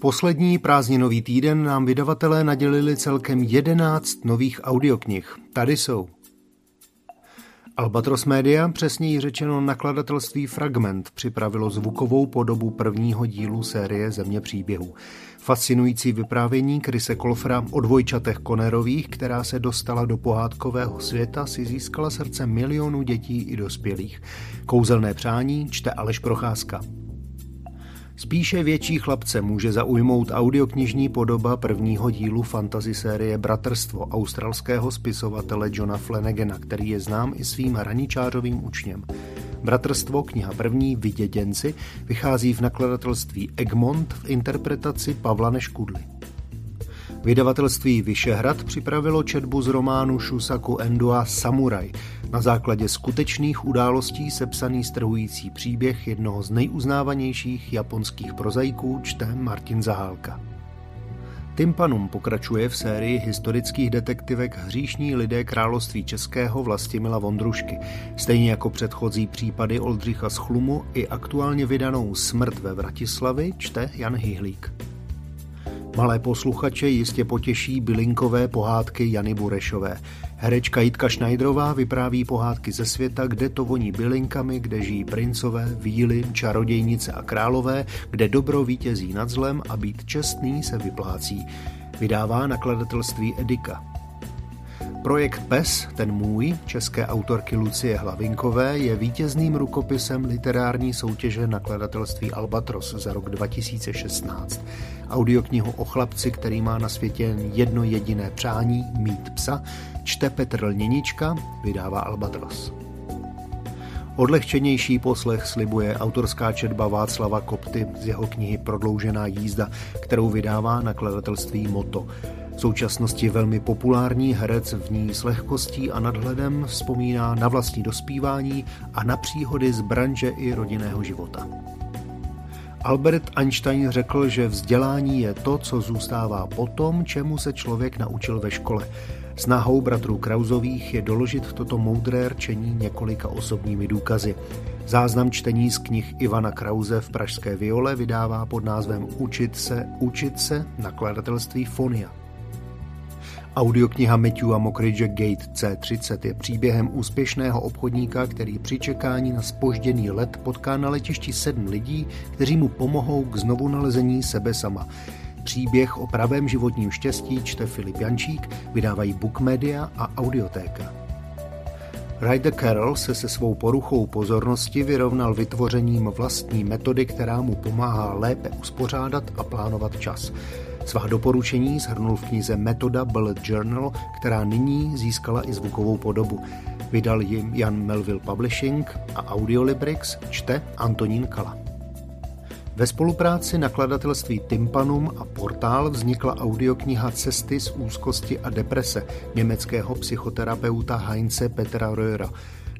poslední prázdninový týden nám vydavatelé nadělili celkem 11 nových audioknih. Tady jsou. Albatros Media, přesněji řečeno nakladatelství Fragment, připravilo zvukovou podobu prvního dílu série Země příběhů. Fascinující vyprávění Krise Kolfra o dvojčatech Konerových, která se dostala do pohádkového světa, si získala srdce milionů dětí i dospělých. Kouzelné přání čte Aleš Procházka. Spíše větší chlapce může zaujmout audioknižní podoba prvního dílu fantasy série Bratrstvo australského spisovatele Johna Flanagana, který je znám i svým hraničářovým učněm. Bratrstvo, kniha první, Viděděnci, vychází v nakladatelství Egmont v interpretaci Pavla Neškudly. Vydavatelství Vyšehrad připravilo četbu z románu Shusaku Endua Samurai, na základě skutečných událostí sepsaný strhující příběh jednoho z nejuznávanějších japonských prozaiků čte Martin Zahálka. Timpanum pokračuje v sérii historických detektivek Hříšní lidé království českého Vlastimila Vondrušky, stejně jako předchozí případy Oldřicha z Chlumu i aktuálně vydanou Smrt ve Vratislavi čte Jan Hyhlík. Malé posluchače jistě potěší bylinkové pohádky Jany Burešové. Herečka Jitka Šnajdrová vypráví pohádky ze světa, kde to voní bylinkami, kde žijí princové, víly, čarodějnice a králové, kde dobro vítězí nad zlem a být čestný se vyplácí. Vydává nakladatelství Edika. Projekt PES, ten můj, české autorky Lucie Hlavinkové, je vítězným rukopisem literární soutěže nakladatelství Albatros za rok 2016. Audioknihu o chlapci, který má na světě jedno jediné přání, mít psa, čte Petr Lněnička, vydává Albatros. Odlehčenější poslech slibuje autorská četba Václava Kopty z jeho knihy Prodloužená jízda, kterou vydává nakladatelství Moto. V současnosti velmi populární herec v ní s lehkostí a nadhledem vzpomíná na vlastní dospívání a na příhody z branže i rodinného života. Albert Einstein řekl, že vzdělání je to, co zůstává po tom, čemu se člověk naučil ve škole. Snahou bratrů Krauzových je doložit toto moudré rčení několika osobními důkazy. Záznam čtení z knih Ivana Krauze v Pražské viole vydává pod názvem Učit se, učit se nakladatelství Fonia. Audiokniha Matthewa Mockridge Gate C30 je příběhem úspěšného obchodníka, který při čekání na spožděný let potká na letišti sedm lidí, kteří mu pomohou k znovu nalezení sebe sama. Příběh o pravém životním štěstí čte Filip Jančík, vydávají Book Media a Audiotéka. Ryder Carroll se se svou poruchou pozornosti vyrovnal vytvořením vlastní metody, která mu pomáhá lépe uspořádat a plánovat čas. Svá doporučení shrnul v knize Metoda Bullet Journal, která nyní získala i zvukovou podobu. Vydal jim Jan Melville Publishing a Audiolibrix čte Antonín Kala. Ve spolupráci nakladatelství Timpanum a Portál vznikla audiokniha Cesty z úzkosti a deprese německého psychoterapeuta Heinze Petra Röhra.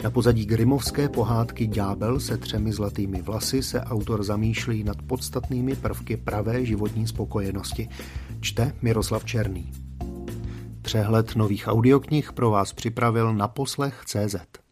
Na pozadí grimovské pohádky Ďábel se třemi zlatými vlasy se autor zamýšlí nad podstatnými prvky pravé životní spokojenosti. Čte Miroslav Černý. Přehled nových audioknih pro vás připravil na poslech CZ.